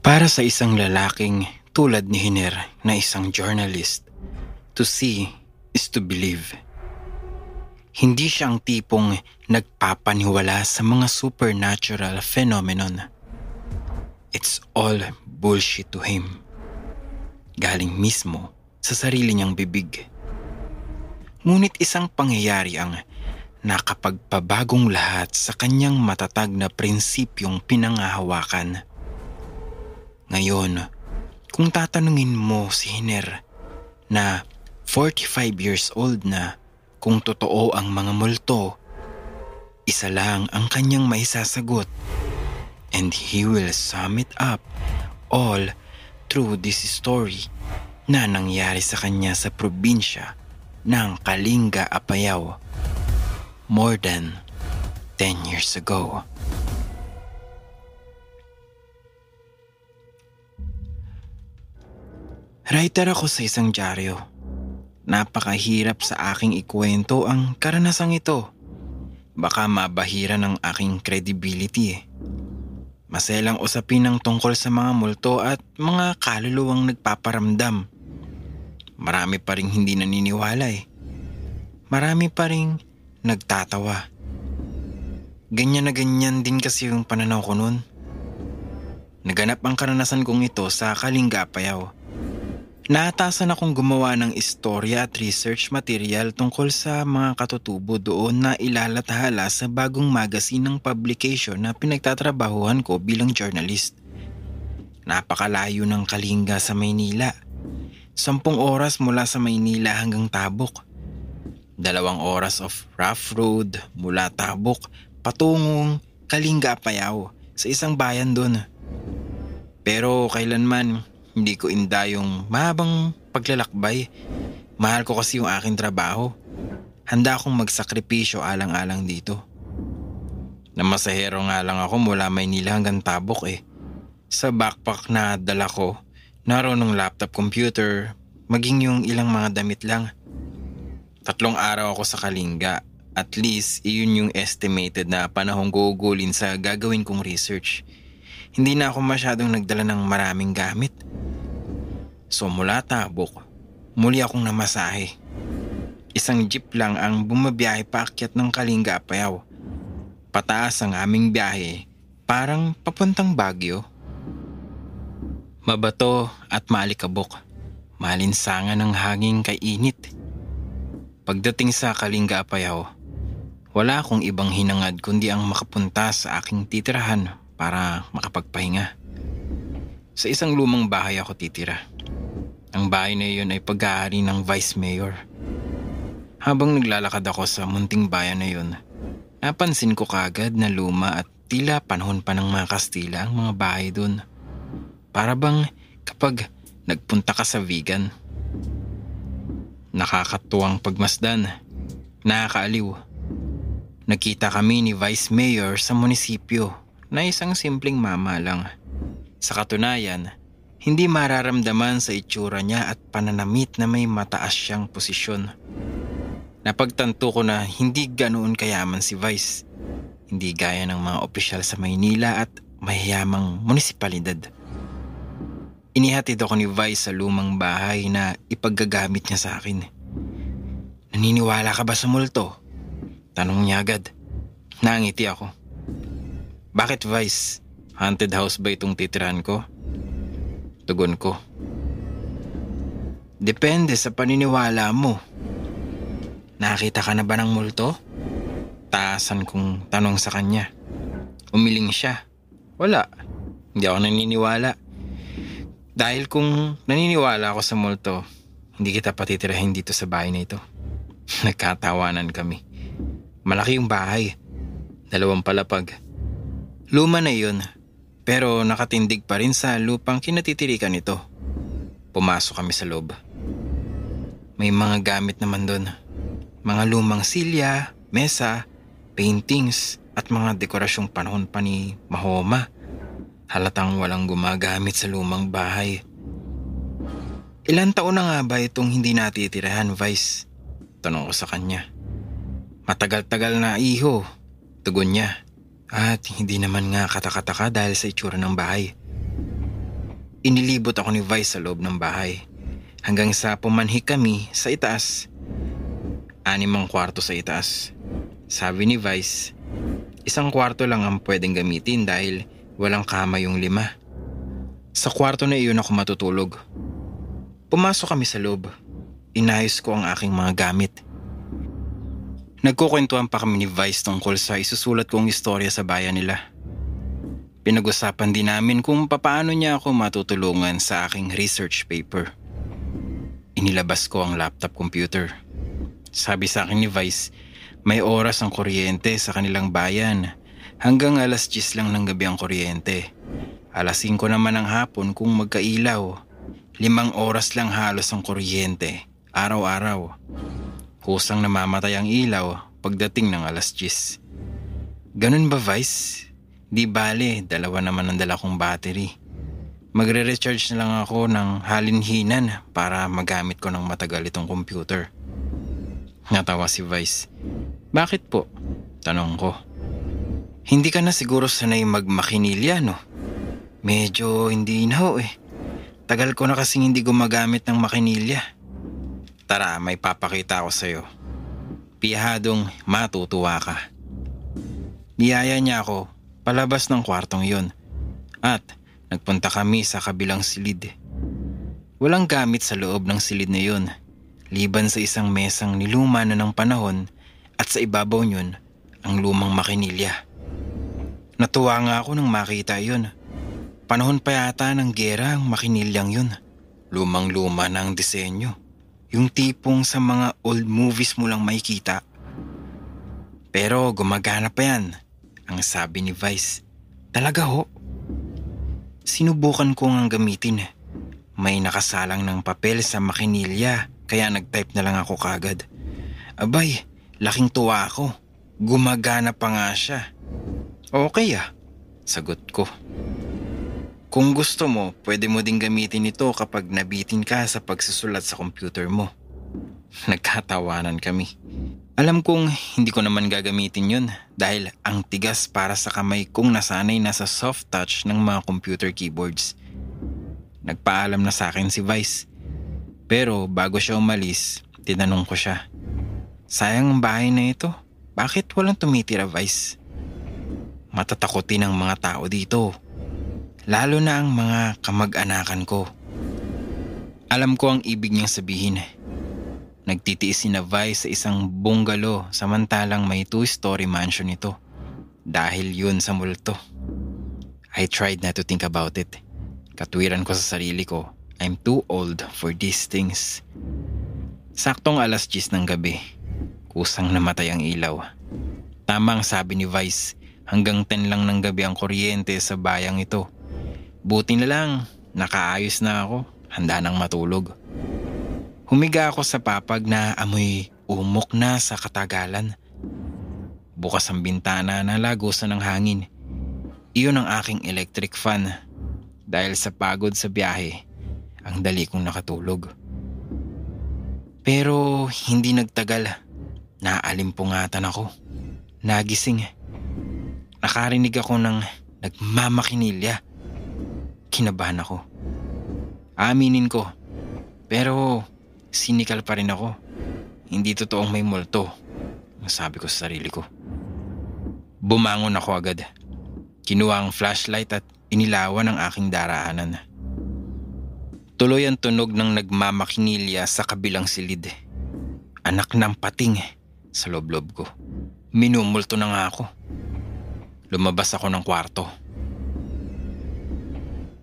Para sa isang lalaking tulad ni Hiner na isang journalist, to see is to believe. Hindi siya ang tipong nagpapaniwala sa mga supernatural phenomenon. It's all bullshit to him. Galing mismo sa sarili niyang bibig. Ngunit isang pangyayari ang nakapagpabagong lahat sa kanyang matatag na prinsipyong pinangahawakan. Ngayon, kung tatanungin mo si Hiner na 45 years old na kung totoo ang mga multo, isa lang ang kanyang maisasagot. And he will sum it up all through this story na nangyari sa kanya sa probinsya ng Kalinga Apayao more than 10 years ago. Writer ako sa isang dyaryo. Napakahirap sa aking ikwento ang karanasang ito. Baka mabahira ng aking credibility eh. Maselang usapin ng tungkol sa mga multo at mga kaluluwang nagpaparamdam. Marami pa rin hindi naniniwala eh. Marami pa rin nagtatawa. Ganyan na ganyan din kasi yung pananaw ko noon. Naganap ang karanasan kong ito sa Kalinga Apayao. Naatasan akong gumawa ng istorya at research material tungkol sa mga katutubo doon na ilalathala sa bagong magazine ng publication na pinagtatrabahuhan ko bilang journalist. Napakalayo ng Kalinga sa Maynila. Sampung oras mula sa Maynila hanggang Tabok. Dalawang oras of rough road mula Tabok patungong Kalinga Apayao sa isang bayan doon. Pero kailanman hindi ko inda yung mahabang paglalakbay. Mahal ko kasi yung aking trabaho. Handa akong magsakripisyo alang-alang dito. Namasahero nga lang ako mula Maynila hanggang Tabok eh. Sa backpack na dala ko, naroon ng laptop computer, maging yung ilang mga damit lang. Tatlong araw ako sa Kalinga. At least, iyon yung estimated na panahong gugulin sa gagawin kong research. Hindi na ako masyadong nagdala ng maraming gamit. So mula Tabok, muli akong namasahe. Isang jeep lang ang bumabiyahe paakyat ng Kalinga Apayao. Pataas ang aming biyahe, parang papuntang Baguio. Mabato at maalikabok. Malinsangan ng hangin kay init. Pagdating sa Kalinga Apayao, wala akong ibang hinangad kundi ang makapunta sa aking titirahan para makapagpahinga. Sa isang lumang bahay ako titira. Ang bahay na iyon ay pag-aari ng vice mayor. Habang naglalakad ako sa munting bayan na iyon, napansin ko kagad na luma at tila panahon pa ng mga Kastila ang mga bahay doon. Para bang kapag nagpunta ka sa vegan. Nakakatuwang pagmasdan. Nakakaaliw. Nakita kami ni Vice Mayor sa munisipyo na isang simpleng mama lang. Sa katunayan, hindi mararamdaman sa itsura niya at pananamit na may mataas siyang posisyon. Napagtanto ko na hindi ganoon kayaman si Vice. Hindi gaya ng mga opisyal sa Maynila at mayayamang munisipalidad. Inihatid ako ni Vice sa lumang bahay na ipaggagamit niya sa akin. Naniniwala ka ba sa multo? Tanong niya agad. Nangiti ako. Bakit Vice? Haunted house ba itong titirahan ko? Tugon ko. Depende sa paniniwala mo. Nakita ka na ba ng multo? Taasan kong tanong sa kanya. Umiling siya. Wala. Hindi ako naniniwala. Dahil kung naniniwala ako sa multo, hindi kita patitirahin dito sa bahay na ito. Nagkatawanan kami. Malaki yung bahay. Dalawang palapag. Luma na yun, pero nakatindig pa rin sa lupang kinatitirikan nito. Pumasok kami sa loob. May mga gamit naman doon. Mga lumang silya, mesa, paintings, at mga dekorasyong panahon pa ni Mahoma. Halatang walang gumagamit sa lumang bahay. Ilan taon na nga ba itong hindi natitirahan, Vice? Tanong ko sa kanya. Matagal-tagal na iho, tugon niya. At hindi naman nga katakataka dahil sa itsura ng bahay. Inilibot ako ni Vice sa loob ng bahay. Hanggang sa pumanhik kami sa itaas. Anim ang kwarto sa itaas. Sabi ni Vice, isang kwarto lang ang pwedeng gamitin dahil walang kama yung lima. Sa kwarto na iyon ako matutulog. Pumasok kami sa loob. Inayos ko ang aking mga gamit. Nagkukwentuhan pa kami ni Vice tungkol sa isusulat kong istorya sa bayan nila. Pinag-usapan din namin kung papaano niya ako matutulungan sa aking research paper. Inilabas ko ang laptop computer. Sabi sa akin ni Vice, may oras ang kuryente sa kanilang bayan. Hanggang alas 10 lang ng gabi ang kuryente. Alas 5 naman ng hapon kung magkailaw. Limang oras lang halos ang kuryente. Araw-araw. Kusang namamatay ang ilaw pagdating ng alas 10. Ganun ba Vice? Di bale, dalawa naman ang dala kong battery. Magre-recharge na lang ako ng halinhinan para magamit ko ng matagal itong computer. Natawa si Vice. Bakit po? Tanong ko. Hindi ka na siguro sanay magmakinilya, no? Medyo hindi na eh. Tagal ko na kasing hindi gumagamit ng makinilya. Tara, may papakita ako sa'yo. Piyahadong matutuwa ka. Niyaya niya ako palabas ng kwartong yon at nagpunta kami sa kabilang silid. Walang gamit sa loob ng silid na yon, liban sa isang mesang niluma na ng panahon at sa ibabaw niyon ang lumang makinilya. Natuwa nga ako nang makita yon. Panahon pa yata ng gera ang makinilyang yun. Lumang-luma na ang disenyo. Yung tipong sa mga old movies mo lang makikita. Pero gumagana pa yan, ang sabi ni Vice. Talaga ho. Sinubukan ko ngang gamitin. May nakasalang ng papel sa makinilya kaya nagtype na lang ako kagad. Abay, laking tuwa ako. Gumagana pa nga siya. Okay ah, sagot ko. Kung gusto mo, pwede mo ding gamitin ito kapag nabitin ka sa pagsusulat sa computer mo. Nagkatawanan kami. Alam kong hindi ko naman gagamitin yun dahil ang tigas para sa kamay kong nasanay na sa soft touch ng mga computer keyboards. Nagpaalam na sa akin si Vice. Pero bago siya umalis, tinanong ko siya. Sayang ang bahay na ito. Bakit walang tumitira Vice? Matatakotin ang mga tao dito Lalo na ang mga kamag-anakan ko. Alam ko ang ibig niyang sabihin. Nagtitiis si Navay sa isang bungalow samantalang may two-story mansion ito. Dahil yun sa multo. I tried not to think about it. Katwiran ko sa sarili ko, I'm too old for these things. Saktong alas 10 ng gabi, kusang namatay ang ilaw. Tamang sabi ni Vice, hanggang 10 lang ng gabi ang kuryente sa bayang ito Buti na lang, nakaayos na ako, handa nang matulog. Humiga ako sa papag na amoy umok na sa katagalan. Bukas ang bintana na lagusan ng hangin. Iyon ang aking electric fan. Dahil sa pagod sa biyahe, ang dali kong nakatulog. Pero hindi nagtagal. Naalimpungatan ako. Nagising. Nakarinig ako ng nagmamakinilya Kinabahan ako. Aminin ko. Pero sinikal pa rin ako. Hindi totoong may multo. Sabi ko sa sarili ko. Bumangon ako agad. Kinuha ang flashlight at inilawan ang aking daraanan. Tuloy ang tunog ng nagmamakinilya sa kabilang silid. Anak ng pating sa loblob ko. Minumulto na nga ako. lumabas ako ng kwarto.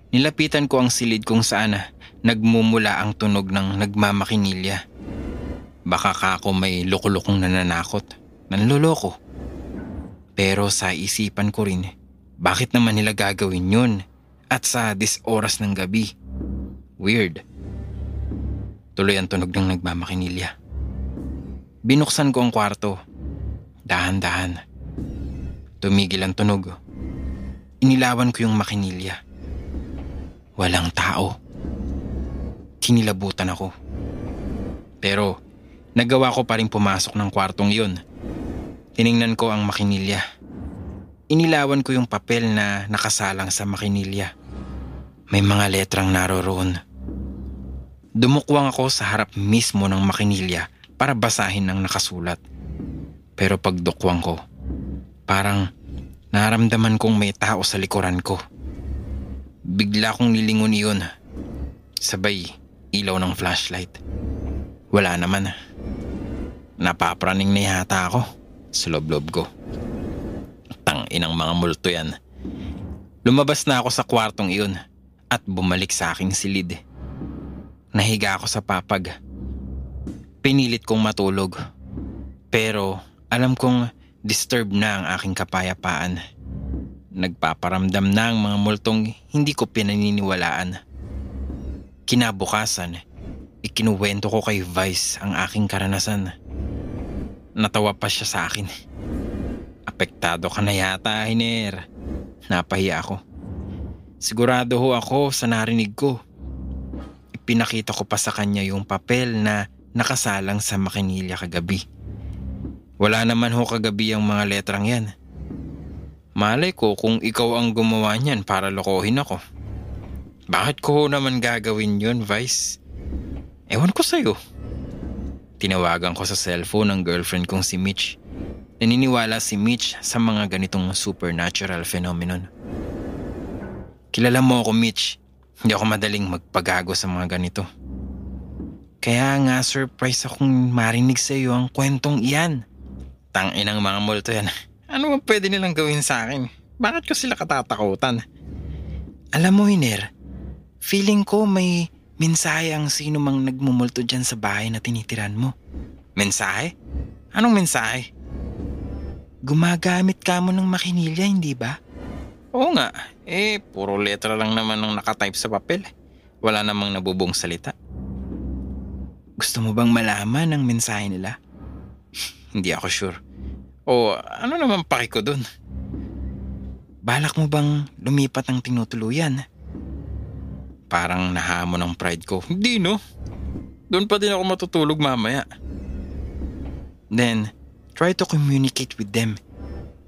Nilapitan ko ang silid kung saan nagmumula ang tunog ng nagmamakinilya. Baka ka ako may lukulukong nananakot, nanloloko. Pero sa isipan ko rin, bakit naman nila gagawin yun at sa dis oras ng gabi? Weird. Tuloy ang tunog ng nagmamakinilya. Binuksan ko ang kwarto. Dahan-dahan. Tumigil ang tunog. Inilawan ko yung makinilya. Walang tao. Kinilabutan ako. Pero nagawa ko pa rin pumasok ng kwartong yun. Tiningnan ko ang makinilya. Inilawan ko yung papel na nakasalang sa makinilya. May mga letrang naroroon. Dumukwang ako sa harap mismo ng makinilya para basahin ang nakasulat. Pero pagdukwang ko, parang naramdaman kong may tao sa likuran ko. Bigla kong nilingon iyon. Sabay, ilaw ng flashlight. Wala naman. Napapraning na yata ako sa loob-loob ko. Tang inang mga multo yan. Lumabas na ako sa kwartong iyon at bumalik sa aking silid. Nahiga ako sa papag. Pinilit kong matulog. Pero alam kong disturb na ang aking kapayapaan. Nagpaparamdam na ang mga multong hindi ko pinaniniwalaan. Kinabukasan, ikinuwento ko kay Vice ang aking karanasan. Natawa pa siya sa akin. Apektado ka na yata, Hiner. Napahiya ako. Sigurado ho ako sa narinig ko. Ipinakita ko pa sa kanya yung papel na nakasalang sa makinilya kagabi. Wala naman ho kagabi ang mga letrang yan. Malay ko kung ikaw ang gumawa niyan para lokohin ako. Bakit ko naman gagawin yun, Vice? Ewan ko sa'yo. Tinawagan ko sa cellphone ng girlfriend kong si Mitch. Naniniwala si Mitch sa mga ganitong supernatural phenomenon. Kilala mo ako, Mitch. Hindi ako madaling magpagago sa mga ganito. Kaya nga surprise akong marinig sa iyo ang kwentong iyan. Tang inang mga multo yan. Ano ba pwede nilang gawin sa akin? Bakit ko sila katatakutan? Alam mo, Hiner, feeling ko may mensahe ang sino mang nagmumulto dyan sa bahay na tinitiran mo. Mensahe? Anong mensahe? Gumagamit ka mo ng makinilya, hindi ba? Oo nga. Eh, puro letra lang naman ang nakatype sa papel. Wala namang nabubong salita. Gusto mo bang malaman ang mensahe nila? hindi ako sure. O ano naman paki ko dun? Balak mo bang lumipat ang tinutuluyan? Parang nahamon ang pride ko. Hindi no. Doon pa din ako matutulog mamaya. Then, try to communicate with them.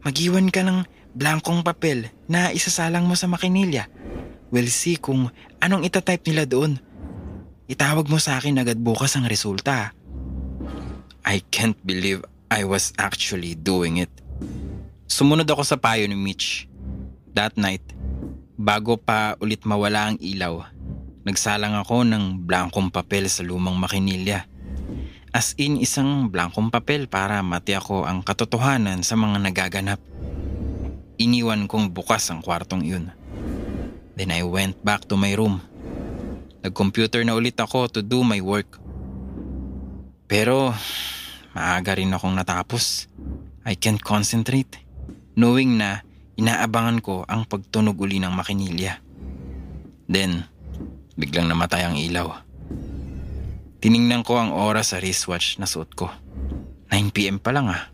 Magiwan ka ng blankong papel na isasalang mo sa makinilya. We'll see kung anong itatype nila doon. Itawag mo sa akin agad bukas ang resulta. I can't believe I was actually doing it. Sumunod ako sa payo ni Mitch. That night, bago pa ulit mawala ang ilaw, nagsalang ako ng blankong papel sa lumang makinilya. As in isang blankong papel para mati ako ang katotohanan sa mga nagaganap. Iniwan kong bukas ang kwartong iyon. Then I went back to my room. Nag-computer na ulit ako to do my work. Pero Maaga rin akong natapos. I can't concentrate. Knowing na inaabangan ko ang pagtunog uli ng makinilya. Then, biglang namatay ang ilaw. Tiningnan ko ang oras sa wristwatch na suot ko. 9pm pa lang ah.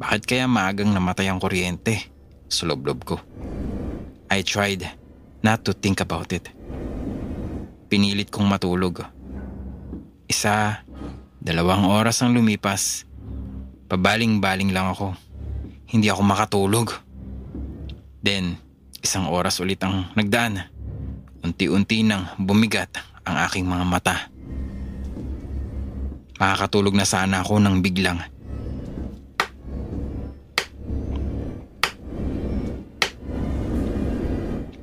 Bakit kaya maagang namatay ang kuryente? Suloblob ko. I tried not to think about it. Pinilit kong matulog. Isa, Dalawang oras ang lumipas. Pabaling-baling lang ako. Hindi ako makatulog. Then, isang oras ulit ang nagdaan. Unti-unti nang bumigat ang aking mga mata. Makakatulog na sana ako nang biglang.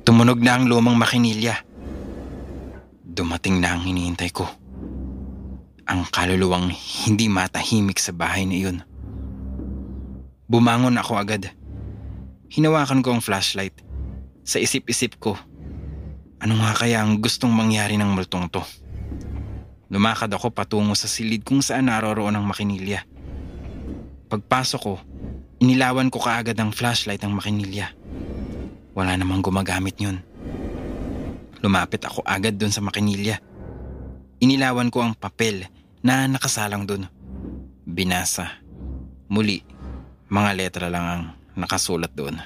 Tumunog na ang lumang makinilya. Dumating na ang hinihintay ko ang kaluluwang hindi matahimik sa bahay na iyon. Bumangon ako agad. hinawakan ko ang flashlight. Sa isip-isip ko, ano nga kaya ang gustong mangyari ng multong to? Lumakad ako patungo sa silid kung saan naroroon ang makinilya. Pagpasok ko, inilawan ko kaagad ang flashlight ng makinilya. Wala namang gumagamit yun. Lumapit ako agad dun sa makinilya. Inilawan ko ang papel na nakasalang dun. Binasa. Muli, mga letra lang ang nakasulat doon.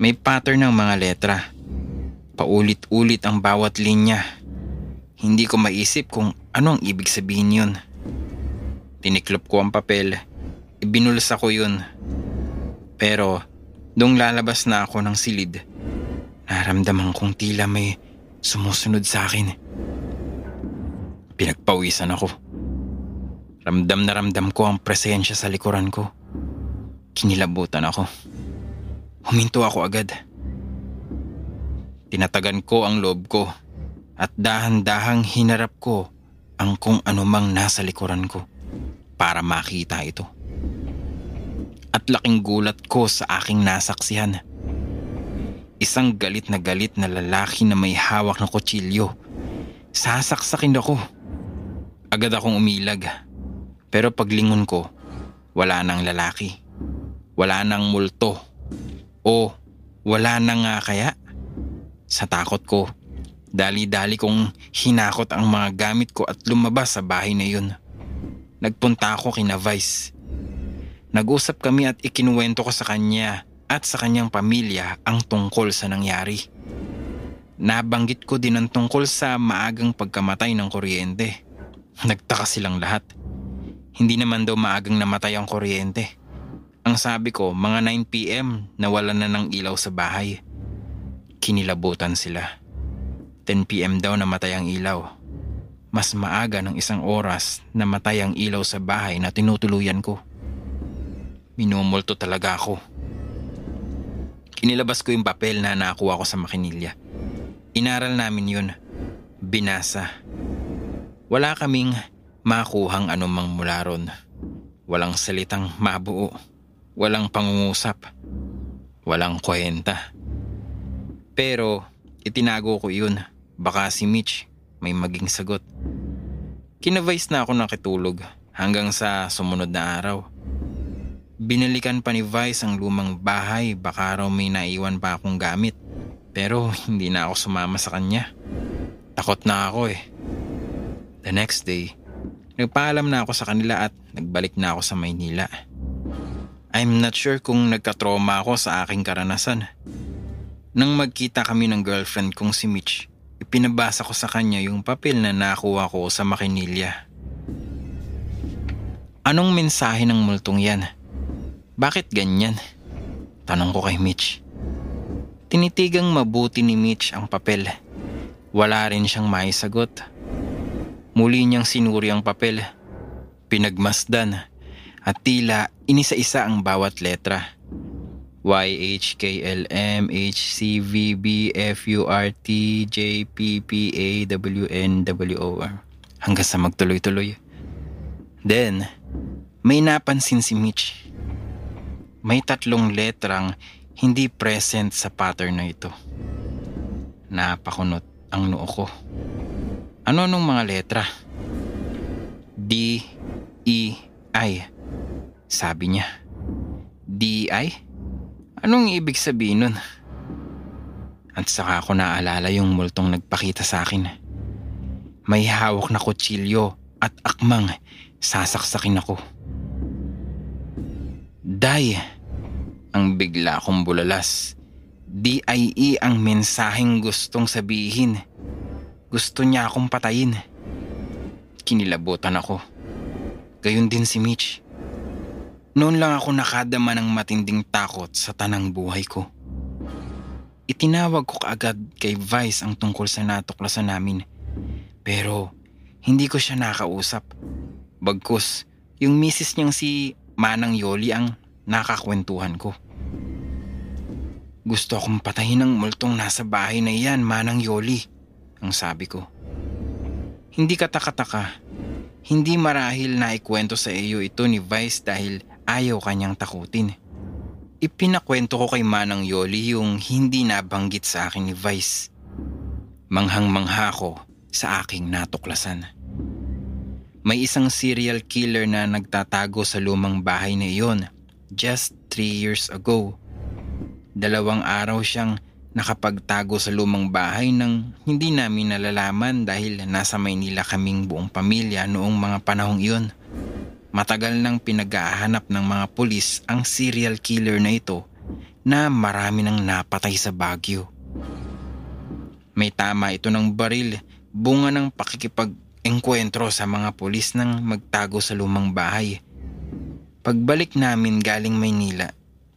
May pattern ng mga letra. Paulit-ulit ang bawat linya. Hindi ko maisip kung anong ibig sabihin yun. Tiniklop ko ang papel. Ibinulsa ko yun. Pero, nung lalabas na ako ng silid, naramdaman kong tila may sumusunod sa akin. Pinagpawisan ako. Ramdam na ramdam ko ang presensya sa likuran ko. Kinilabutan ako. Huminto ako agad. Tinatagan ko ang loob ko at dahan-dahang hinarap ko ang kung anumang nasa likuran ko para makita ito. At laking gulat ko sa aking nasaksihan. Isang galit na galit na lalaki na may hawak na kutsilyo. Sasaksakin ako. Agad akong umilag. Pero paglingon ko, wala nang lalaki. Wala nang multo. O wala na nga kaya? Sa takot ko, dali-dali kong hinakot ang mga gamit ko at lumabas sa bahay na yun. Nagpunta ako kina Vice. Nag-usap kami at ikinuwento ko sa kanya at sa kanyang pamilya ang tungkol sa nangyari. Nabanggit ko din ang tungkol sa maagang pagkamatay ng kuryente. Nagtaka silang lahat. Hindi naman daw maagang namatay ang kuryente. Ang sabi ko, mga 9pm nawala na ng ilaw sa bahay. Kinilabutan sila. 10pm daw namatay ang ilaw. Mas maaga ng isang oras namatay ang ilaw sa bahay na tinutuluyan ko. Minumulto talaga ako. Kinilabas ko yung papel na nakuha ko sa makinilya. Inaral namin yun. Binasa. Wala kaming makuhang anumang mula ron. Walang salitang mabuo, walang pangungusap, walang kwenta. Pero itinago ko yun, baka si Mitch may maging sagot. Kinavise na ako nakitulog hanggang sa sumunod na araw. Binalikan pa ni Vice ang lumang bahay baka raw may naiwan pa akong gamit. Pero hindi na ako sumama sa kanya. Takot na ako eh. The next day, Nagpaalam na ako sa kanila at nagbalik na ako sa Maynila. I'm not sure kung nagka-trauma ako sa aking karanasan. Nang magkita kami ng girlfriend kong si Mitch, ipinabasa ko sa kanya yung papel na nakuha ko sa makinilya. Anong mensahe ng multong yan? Bakit ganyan? Tanong ko kay Mitch. Tinitigang mabuti ni Mitch ang papel. Wala rin siyang maisagot. Muli niyang sinuri ang papel. Pinagmasdan at tila inisa-isa ang bawat letra. Y, H, K, L, M, H, C, V, B, F, U, R, T, J, P, P, A, W, N, W, O. Hanggang sa magtuloy-tuloy. Then, may napansin si Mitch. May tatlong letrang hindi present sa pattern na ito. Napakunot ang noo ko. Ano nung mga letra? D, E, I. Sabi niya. D, I? Anong ibig sabihin nun? At saka ako naalala yung multong nagpakita sa akin. May hawak na kutsilyo at akmang sasaksakin ako. Die. Ang bigla kong bulalas. D-I-E ang mensaheng gustong sabihin. Gusto niya akong patayin. Kinilabutan ako. Gayon din si Mitch. Noon lang ako nakadama ng matinding takot sa tanang buhay ko. Itinawag ko kaagad kay Vice ang tungkol sa natuklasan namin. Pero hindi ko siya nakausap. Bagkus, yung misis niyang si Manang Yoli ang nakakwentuhan ko. Gusto akong patayin ng multong nasa bahay na iyan, Manang Yoli ang sabi ko. Hindi katakataka. Hindi marahil na ikwento sa iyo ito ni Vice dahil ayaw kanyang takutin. Ipinakwento ko kay Manang Yoli yung hindi nabanggit sa akin ni Vice. Manghang-mangha ko sa aking natuklasan. May isang serial killer na nagtatago sa lumang bahay na iyon just 3 years ago. Dalawang araw siyang nakapagtago sa lumang bahay nang hindi namin nalalaman dahil nasa Maynila kaming buong pamilya noong mga panahong iyon. Matagal nang pinag-ahanap ng mga pulis ang serial killer na ito na marami nang napatay sa Baguio. May tama ito ng baril, bunga ng pakikipag-engkwentro sa mga pulis nang magtago sa lumang bahay. Pagbalik namin galing Maynila,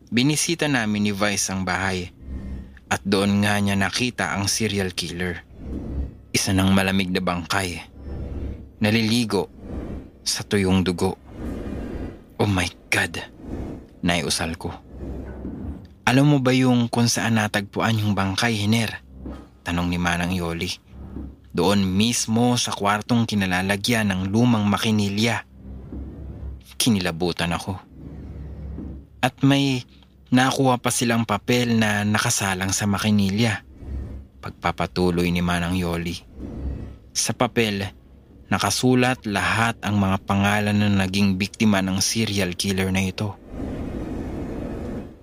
binisita namin ni Vice ang bahay at doon nga niya nakita ang serial killer. Isa ng malamig na bangkay. Naliligo sa tuyong dugo. Oh my God! Naiusal ko. Alam mo ba yung kung saan natagpuan yung bangkay, Hiner? Tanong ni Manang Yoli. Doon mismo sa kwartong kinalalagyan ng lumang makinilya. Kinilabutan ako. At may nakuha pa silang papel na nakasalang sa makinilya. Pagpapatuloy ni Manang Yoli. Sa papel, Nakasulat lahat ang mga pangalan na naging biktima ng serial killer na ito.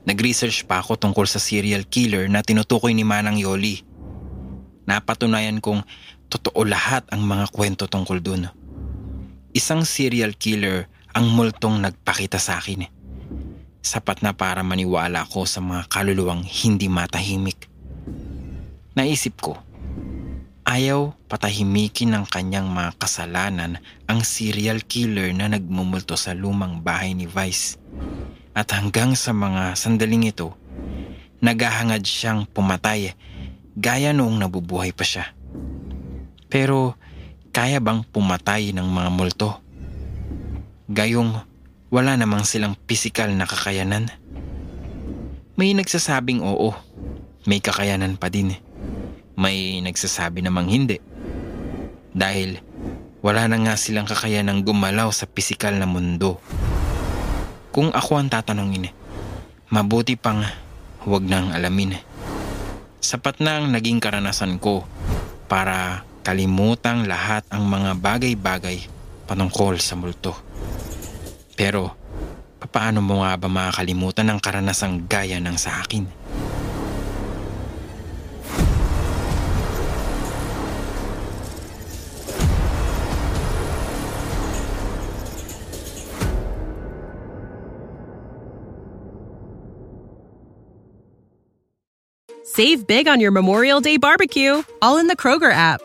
Nag-research pa ako tungkol sa serial killer na tinutukoy ni Manang Yoli. Napatunayan kong totoo lahat ang mga kwento tungkol dun. Isang serial killer ang multong nagpakita sa akin. Sapat na para maniwala ko sa mga kaluluwang hindi matahimik. Naisip ko, Ayaw patahimikin ng kanyang mga kasalanan ang serial killer na nagmumulto sa lumang bahay ni Vice. At hanggang sa mga sandaling ito, naghahangad siyang pumatay gaya noong nabubuhay pa siya. Pero kaya bang pumatay ng mga multo? Gayong wala namang silang pisikal na kakayanan? May nagsasabing oo, may kakayanan pa din. May nagsasabi namang hindi. Dahil wala na nga silang kakayanang gumalaw sa pisikal na mundo. Kung ako ang tatanungin, mabuti pang huwag nang alamin. Sapat na ang naging karanasan ko para kalimutang lahat ang mga bagay-bagay patungkol sa multo. Pero, paano mo nga ba makakalimutan ang karanasang gaya ng sa akin? Save big on your Memorial Day barbecue, all in the Kroger app.